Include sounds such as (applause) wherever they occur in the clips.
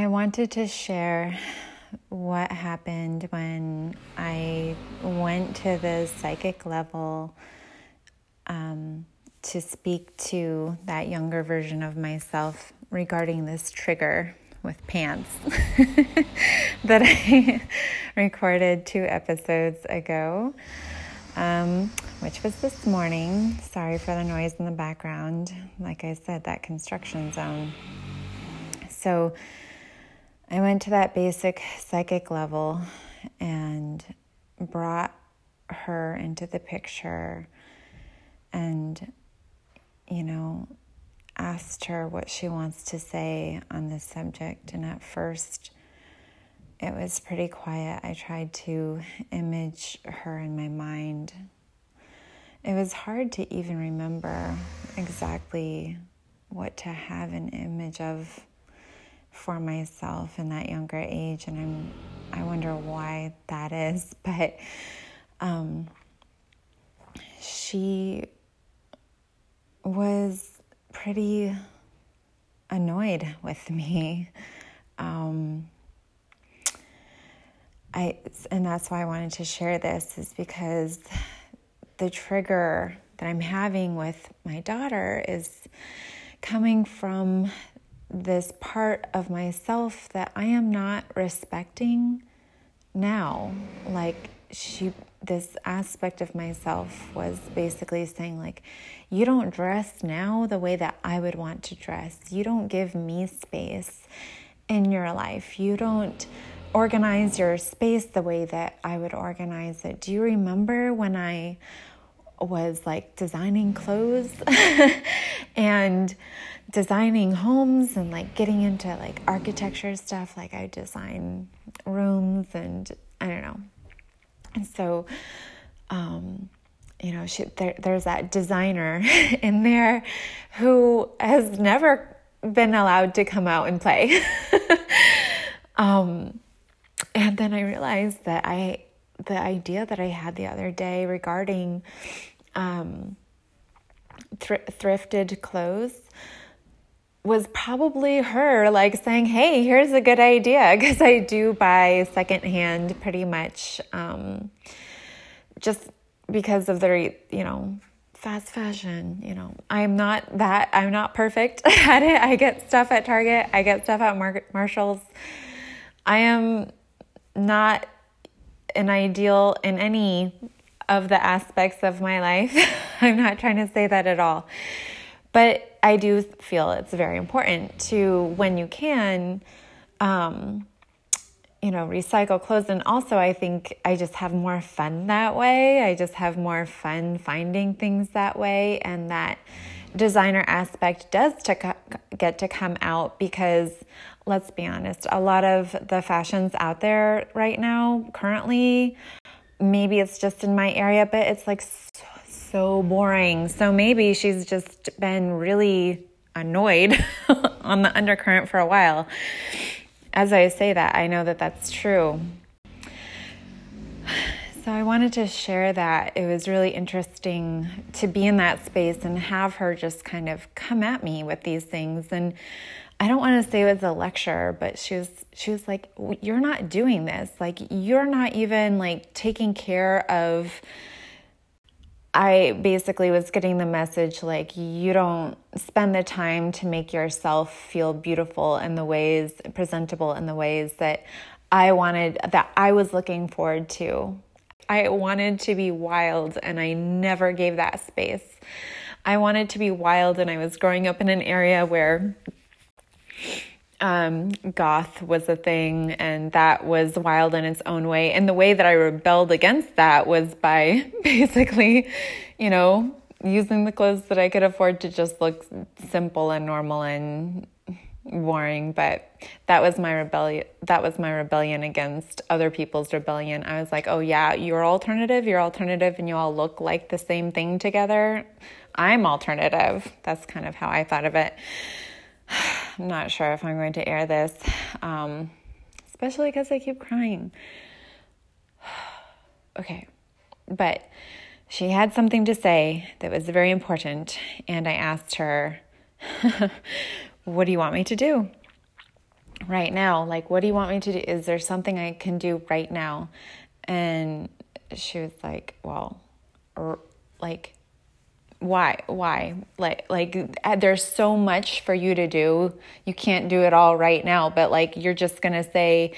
I wanted to share what happened when I went to the psychic level um, to speak to that younger version of myself regarding this trigger with pants (laughs) that I (laughs) recorded two episodes ago, um, which was this morning. Sorry for the noise in the background. Like I said, that construction zone. So, I went to that basic psychic level and brought her into the picture and, you know, asked her what she wants to say on this subject. And at first, it was pretty quiet. I tried to image her in my mind. It was hard to even remember exactly what to have an image of for myself in that younger age, and I'm I wonder why that is. (laughs) But um, she was pretty annoyed with me. Um, I and that's why I wanted to share this is because the trigger that I'm having with my daughter is coming from this part of myself that I am not respecting now. Like she this aspect of myself was basically saying like you don't dress now the way that I would want to dress. You don't give me space in your life. You don't organize your space the way that I would organize it. Do you remember when I was like designing clothes (laughs) and designing homes and like getting into like architecture stuff. Like I design rooms and I don't know. And so, um, you know, she, there, there's that designer (laughs) in there who has never been allowed to come out and play. (laughs) um, and then I realized that I, the idea that I had the other day regarding um, thr- thrifted clothes was probably her like saying, Hey, here's a good idea. (laughs) Because I do buy secondhand pretty much um, just because of the, you know, fast fashion. You know, I'm not that, I'm not perfect (laughs) at it. I get stuff at Target, I get stuff at Mar- Marshall's. I am not an ideal in any of the aspects of my life. (laughs) I'm not trying to say that at all. But I do feel it's very important to, when you can, um, you know, recycle clothes. And also, I think I just have more fun that way. I just have more fun finding things that way. And that designer aspect does to get to come out because let's be honest, a lot of the fashions out there right now, currently, maybe it's just in my area, but it's like so, so boring. So maybe she's just been really annoyed (laughs) on the undercurrent for a while. As I say that, I know that that's true. So I wanted to share that. It was really interesting to be in that space and have her just kind of come at me with these things. And I don't want to say it was a lecture, but she was she was like, "You're not doing this. Like you're not even like taking care of." I basically was getting the message like you don't spend the time to make yourself feel beautiful in the ways presentable in the ways that I wanted that I was looking forward to. I wanted to be wild and I never gave that space. I wanted to be wild and I was growing up in an area where um, goth was a thing, and that was wild in its own way. And the way that I rebelled against that was by (laughs) basically, you know, using the clothes that I could afford to just look simple and normal and boring. But that was my rebellion that was my rebellion against other people's rebellion. I was like oh yeah you're alternative you're alternative and you all look like the same thing together. I'm alternative. That's kind of how i thought of it i'm (sighs) not sure if i'm going to air this um, especially because i keep crying (sighs) okay but she had something to say that was very important and i asked her (laughs) what do you want me to do right now? Like, what do you want me to do? Is there something I can do right now? And she was like, well, or, like, why why? Like like uh, there's so much for you to do. You can't do it all right now but like you're just going to say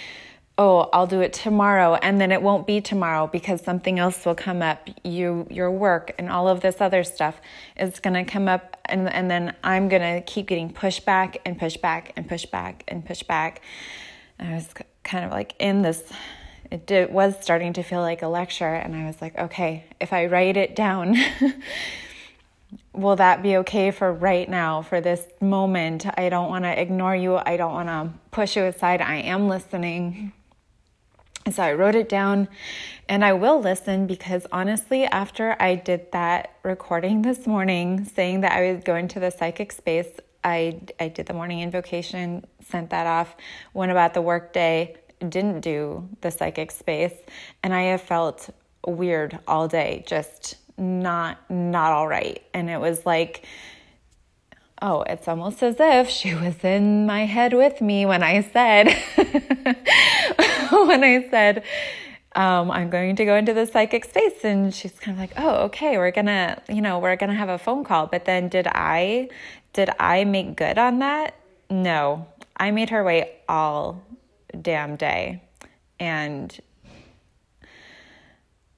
oh i'll do it tomorrow and then it won't be tomorrow because something else will come up. You your work and all of this other stuff is going to come up and and then i'm going to keep getting pushed back and pushed back and pushed back and pushed back. And i was kind of like in this it did, was starting to feel like a lecture and i was like okay if i write it down (laughs) will that be okay for right now for this moment? I don't want to ignore you. I don't want to push you aside. I am listening. So I wrote it down and I will listen because honestly, after I did that recording this morning saying that I was going to the psychic space, I, I did the morning invocation, sent that off, went about the workday, didn't do the psychic space, and I have felt weird all day, just not not all right. And it was like oh, it's almost as if she was in my head with me when I said, (laughs) when I said, um, I'm going to go into the psychic space. And she's kind of like, oh, okay, we're gonna, you know, we're gonna have a phone call. But then did I, did I make good on that? No, I made her wait all damn day. And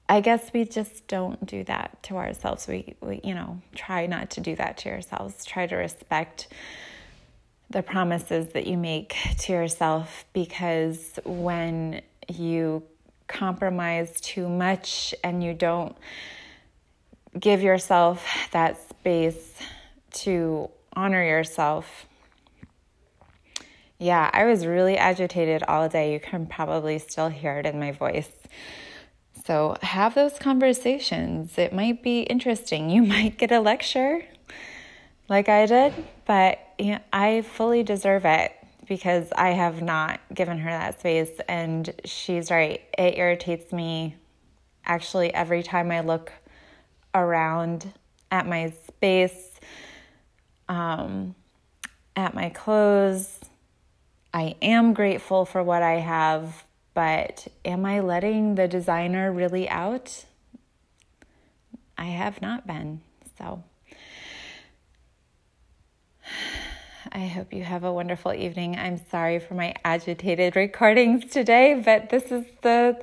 I guess we just don't do that to ourselves. We, we, you know, try not to do that to yourselves. Try to respect the promises that you make to yourself because when you compromise too much and you don't give yourself that space to honor yourself. Yeah, I was really agitated all day. You can probably still hear it in my voice. So have those conversations. It might be interesting. (laughs) You might get a lecture like I did, but you know, I fully deserve it because I have not given her that space. And she's right. It irritates me actually every time I look around at my space, um, at my clothes. I am grateful for what I have, but am I letting the designer really out? I have not been. So (sighs) I hope you have a wonderful evening. I'm sorry for my agitated recordings today, but this is the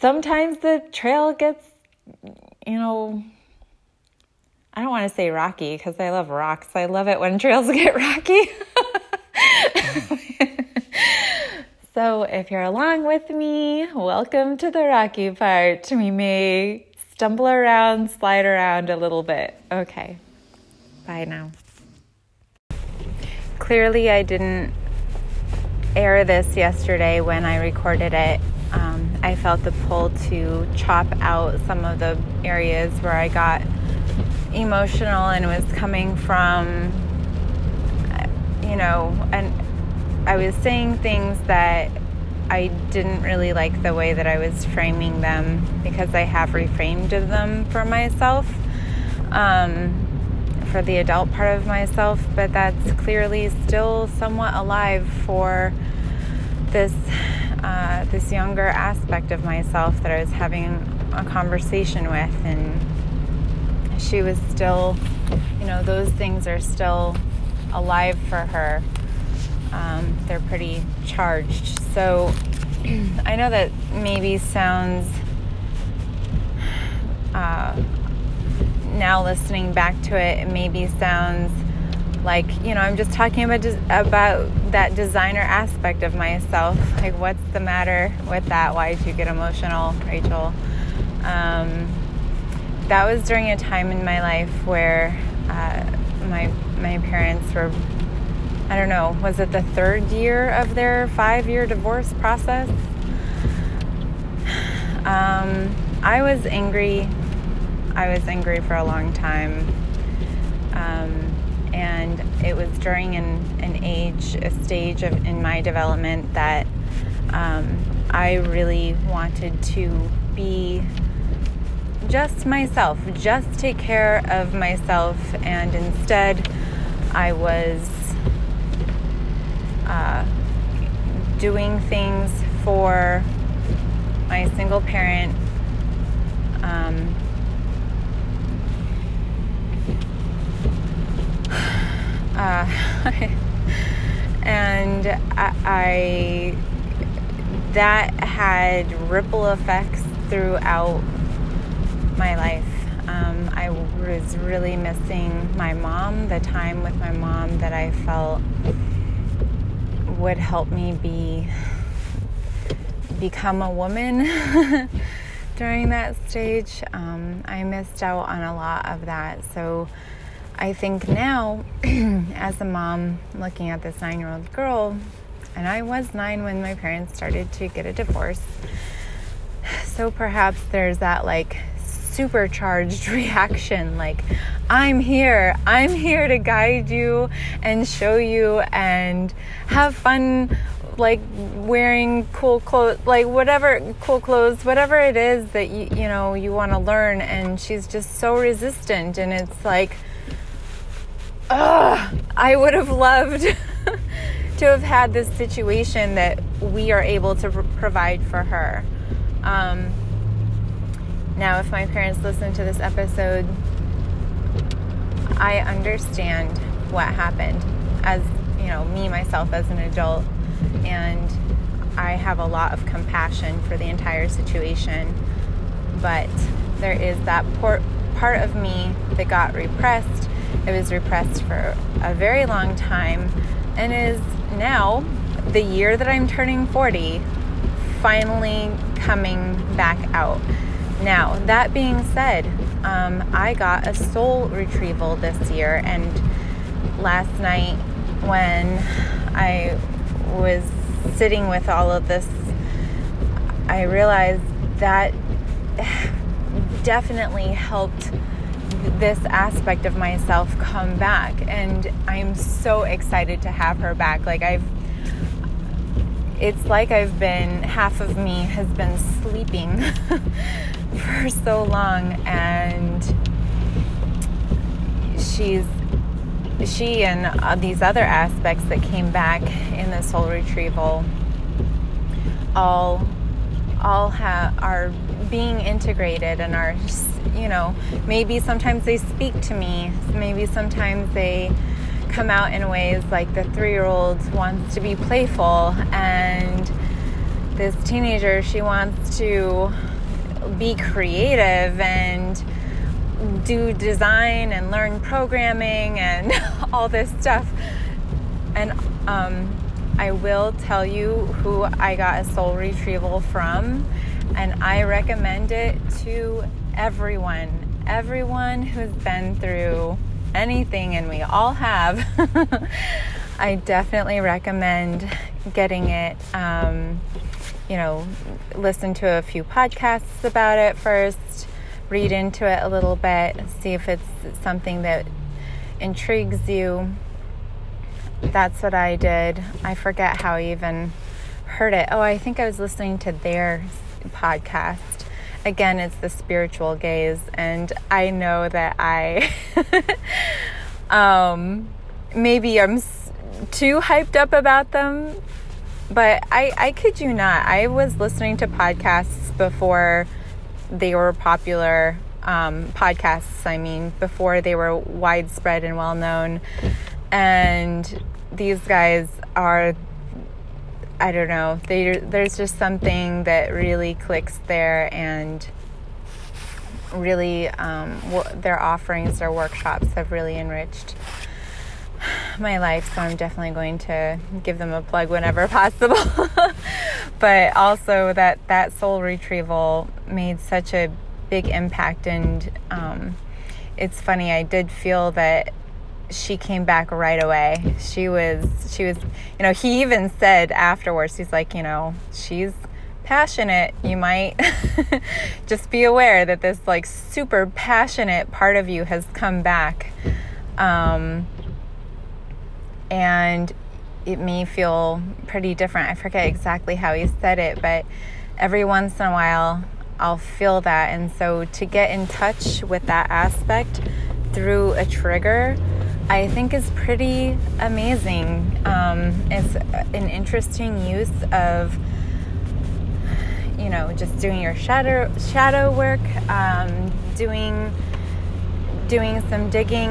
sometimes the trail gets, you know, I don't want to say rocky because I love rocks. I love it when trails (laughs) get rocky. (laughs) So, if you're along with me, welcome to the rocky part. We may stumble around, slide around a little bit. Okay, bye now. Clearly, I didn't air this yesterday when I recorded it. Um, I felt the pull to chop out some of the areas where I got emotional and was coming from, you know, and I was saying things that I didn't really like the way that I was framing them because I have reframed them for myself, um, for the adult part of myself, but that's clearly still somewhat alive for this uh, this younger aspect of myself that I was having a conversation with, and she was still, you know, those things are still alive for her um, they're pretty charged. So (clears throat) I know that maybe sounds uh, now listening back to it, it maybe sounds like you know I'm just talking about des- about that designer aspect of myself. Like, what's the matter with that? Why did you get emotional, Rachael? Um, that was during a time in my life where uh, my my parents were I don't know was it the third year of their five year divorce process? Um, I was angry I was angry for a long time. Um, and it was during an, an age a stage of in my development that um, I really wanted to be just myself, just take care of myself, and instead I was uh, doing things for my single parent. Um, (sighs) uh, (laughs) and I, I that had ripple effects throughout my life. Um, I was really missing my mom, the time with my mom that I felt would help me be become a woman (laughs) during that stage. Um, I missed out on a lot of that. So I think now, (clears throat) as a mom looking at this nine year old girl, and I was nine when my parents started to get a divorce. So perhaps there's that like supercharged (laughs) reaction like i'm here i'm here to guide you and show you and have fun like wearing cool clothes like whatever cool clothes whatever it is that you you know you want to learn. And she's just so resistant and it's like ugh, i would have loved (laughs) to have had this situation that we are able to provide for her. Um, now, if my parents listen to this episode, I understand what happened as, you know, me myself as an adult. And I have a lot of compassion for the entire situation. But there is that part of me that got repressed. It was repressed for a very long time and is now the year that I'm turning 40 finally coming back out. Now, that being said, um, I got a soul retrieval this year, and last night when I was sitting with all of this, I realized that definitely helped this aspect of myself come back and I'm so excited to have her back. Like I've it's like I've been half of me has been sleeping (laughs) for so long and she's she and uh, these other aspects that came back in the soul retrieval all all are being integrated and are you know maybe sometimes they speak to me maybe sometimes they come out in ways like the 3-year-old wants to be playful and this teenager she wants to be creative and do design and learn programming and (laughs) all this stuff. And um, I will tell you who I got a soul retrieval from, and I recommend it to everyone. Everyone who's been through anything, and we all have. (laughs) I definitely recommend getting it. Um, you know, listen to a few podcasts about it first, read into it a little bit, see if it's something that intrigues you. That's what I did. I forget how I even heard it. Oh, I think I was listening to their podcast. Again, it's the Spiritual Gayz, and I know that I (laughs) um, maybe I'm too hyped up about them but I, I kid you not, I was listening to podcasts before they were popular. Um, podcasts, I mean, before they were widespread and well known. And these guys are, I don't know, they, there's just something that really clicks there and really um, their offerings, their workshops have really enriched my life, so I'm definitely going to give them a plug whenever (laughs) possible. (laughs) but also that that soul retrieval made such a big impact. And um, it's funny, I did feel that she came back right away. She was, she was, you know, he even said afterwards, he's like, you know, she's passionate. You might (laughs) just be aware that this like super passionate part of you has come back. Um, and it may feel pretty different. I forget exactly how he said it, but every once in a while I'll feel that. And so to get in touch with that aspect through a trigger, I think is pretty amazing. Um, it's an interesting use of, you know, just doing your shadow shadow work, um, doing doing some digging,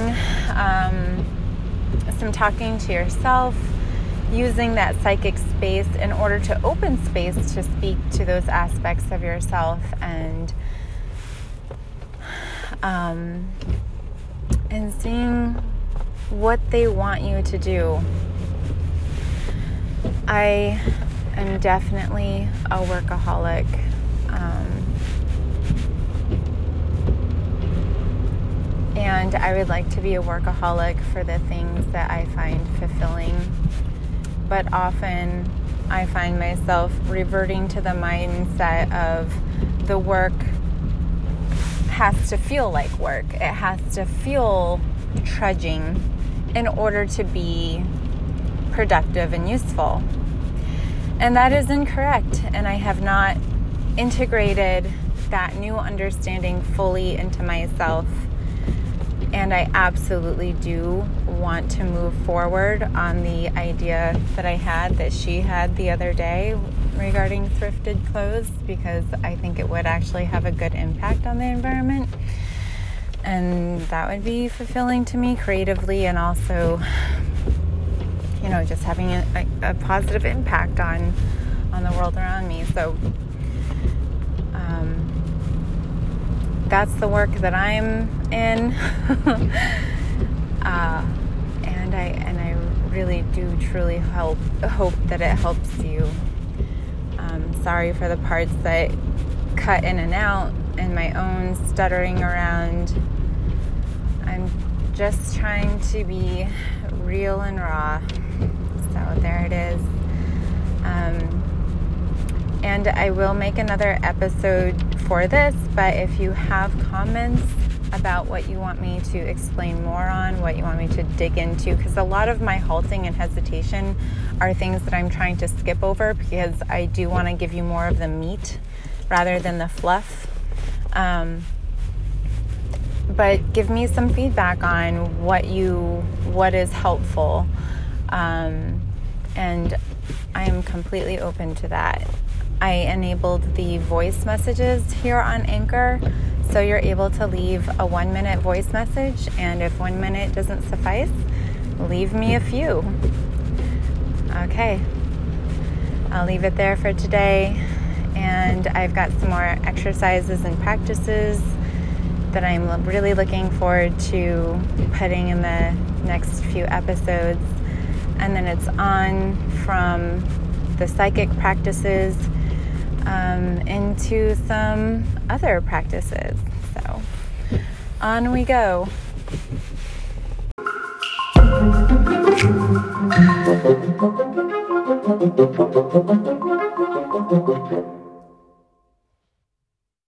um, some talking to yourself, using that psychic space in order to open space to speak to those aspects of yourself and um, and seeing what they want you to do. I am definitely a workaholic. Um, and I would like to be a workaholic for the things that I find fulfilling. But often I find myself reverting to the mindset of the work has to feel like work, it has to feel trudging in order to be productive and useful. And that is incorrect. And I have not integrated that new understanding fully into myself. And I absolutely do want to move forward on the idea that I had that she had the other day regarding thrifted clothes because I think it would actually have a good impact on the environment. And that would be fulfilling to me creatively and also you know just having a, a positive impact on on the world around me. So um, that's the work that I'm in (laughs) uh, and I and I really do truly hope hope that it helps you um, sorry for the parts that cut in and out and my own stuttering around I'm just trying to be real and raw. So there it is. Um, and I will make another episode for this, but if you have comments about what you want me to explain more on, what you want me to dig into, because a lot of my halting and hesitation are things that I'm trying to skip over because I do want to give you more of the meat rather than the fluff. Um, but give me some feedback on what you what is helpful um, and i am completely open to that i enabled the voice messages here on anchor. So you're able to leave a one minute voice message and if one minute doesn't suffice leave me a few. Okay. I'll leave it there for today and i've got some more exercises and practices that I'm really looking forward to putting in the next few episodes. And then it's on from the psychic practices um, into some other practices. So on we go.